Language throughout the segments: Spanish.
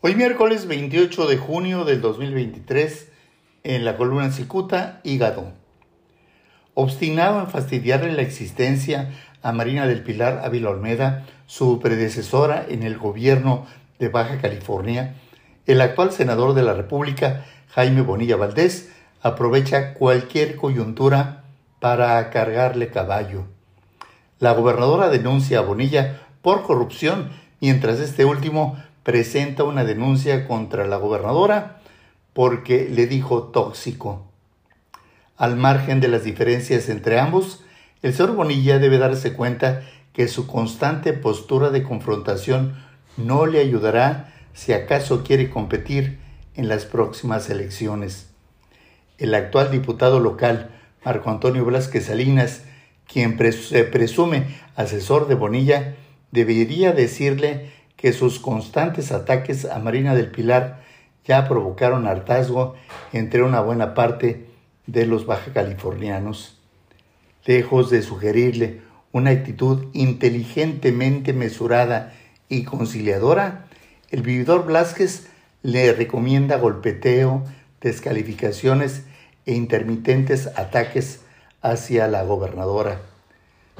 Hoy miércoles 28 de junio del 2023, en la columna Cicuta, Hígado. Obstinado en fastidiarle la existencia a Marina del Pilar Ávila Olmeda, su predecesora en el gobierno de Baja California, el actual senador de la República, Jaime Bonilla Valdés, aprovecha cualquier coyuntura para cargarle caballo. La gobernadora denuncia a Bonilla por corrupción, mientras este último presenta una denuncia contra la gobernadora porque le dijo tóxico. Al margen de las diferencias entre ambos, el señor Bonilla debe darse cuenta que su constante postura de confrontación no le ayudará si acaso quiere competir en las próximas elecciones. El actual diputado local, Marco Antonio Blasquez Salinas, quien se presume asesor de Bonilla, debería decirle que sus constantes ataques a Marina del Pilar ya provocaron hartazgo entre una buena parte de los baja californianos. Lejos de sugerirle una actitud inteligentemente mesurada y conciliadora, el vividor Blasquez le recomienda golpeteo, descalificaciones e intermitentes ataques hacia la gobernadora.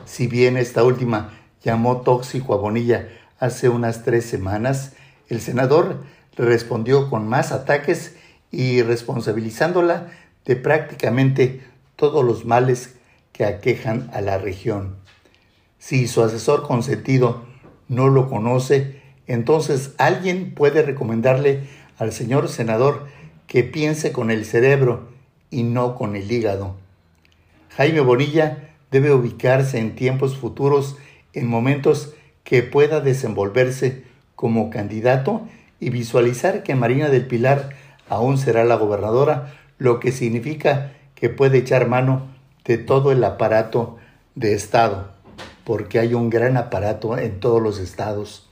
Si bien esta última llamó tóxico a Bonilla hace unas tres semanas, el senador respondió con más ataques y responsabilizándola de prácticamente todos los males que aquejan a la región. Si su asesor consentido no lo conoce, entonces alguien puede recomendarle al señor senador que piense con el cerebro y no con el hígado. Jaime Bonilla debe ubicarse en tiempos futuros en momentos que pueda desenvolverse como candidato y visualizar que Marina del Pilar aún será la gobernadora, lo que significa que puede echar mano de todo el aparato de Estado, porque hay un gran aparato en todos los estados.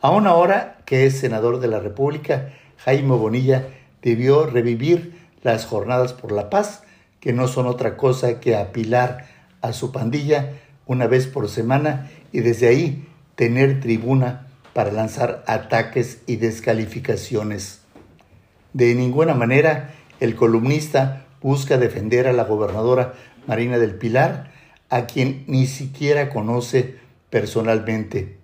Aún ahora que es senador de la República, Jaime Bonilla debió revivir las jornadas por la paz, que no son otra cosa que apilar a su pandilla una vez por semana y desde ahí tener tribuna para lanzar ataques y descalificaciones. De ninguna manera el columnista busca defender a la gobernadora Marina del Pilar, a quien ni siquiera conoce personalmente.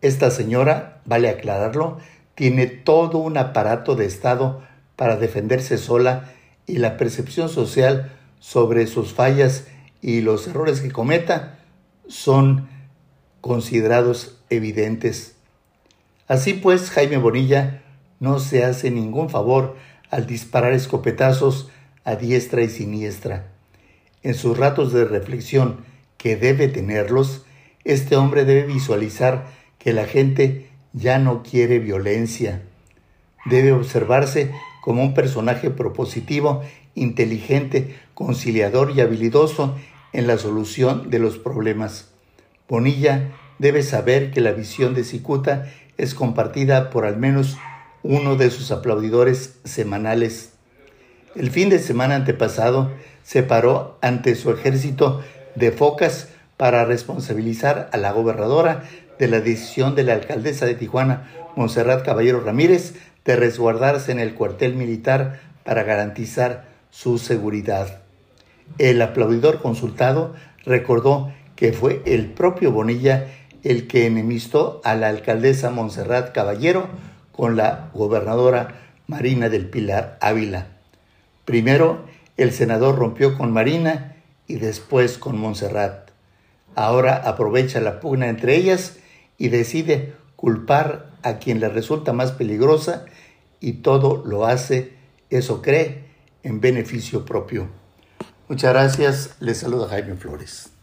Esta señora, vale aclararlo, tiene todo un aparato de Estado para defenderse sola y la percepción social sobre sus fallas y los errores que cometa son considerados evidentes. Así pues, Jaime Bonilla no se hace ningún favor al disparar escopetazos a diestra y siniestra. En sus ratos de reflexión, que debe tenerlos, este hombre debe visualizar que la gente ya no quiere violencia. Debe observarse como un personaje propositivo, inteligente, conciliador y habilidoso en la solución de los problemas. Bonilla debe saber que la visión de Cicuta es compartida por al menos uno de sus aplaudidores semanales. El fin de semana antepasado se paró ante su ejército de focas para responsabilizar a la gobernadora de la decisión de la alcaldesa de Tijuana, Monserrat Caballero Ramírez, de resguardarse en el cuartel militar para garantizar su seguridad. El aplaudidor consultado recordó que fue el propio Bonilla el que enemistó a la alcaldesa Montserrat Caballero con la gobernadora Marina del Pilar Ávila. Primero, el senador rompió con Marina y después con Montserrat. Ahora aprovecha la pugna entre ellas y decide culpar a quien le resulta más peligrosa y todo lo hace, eso cree, en beneficio propio. Muchas gracias, les saluda Jaime Flores.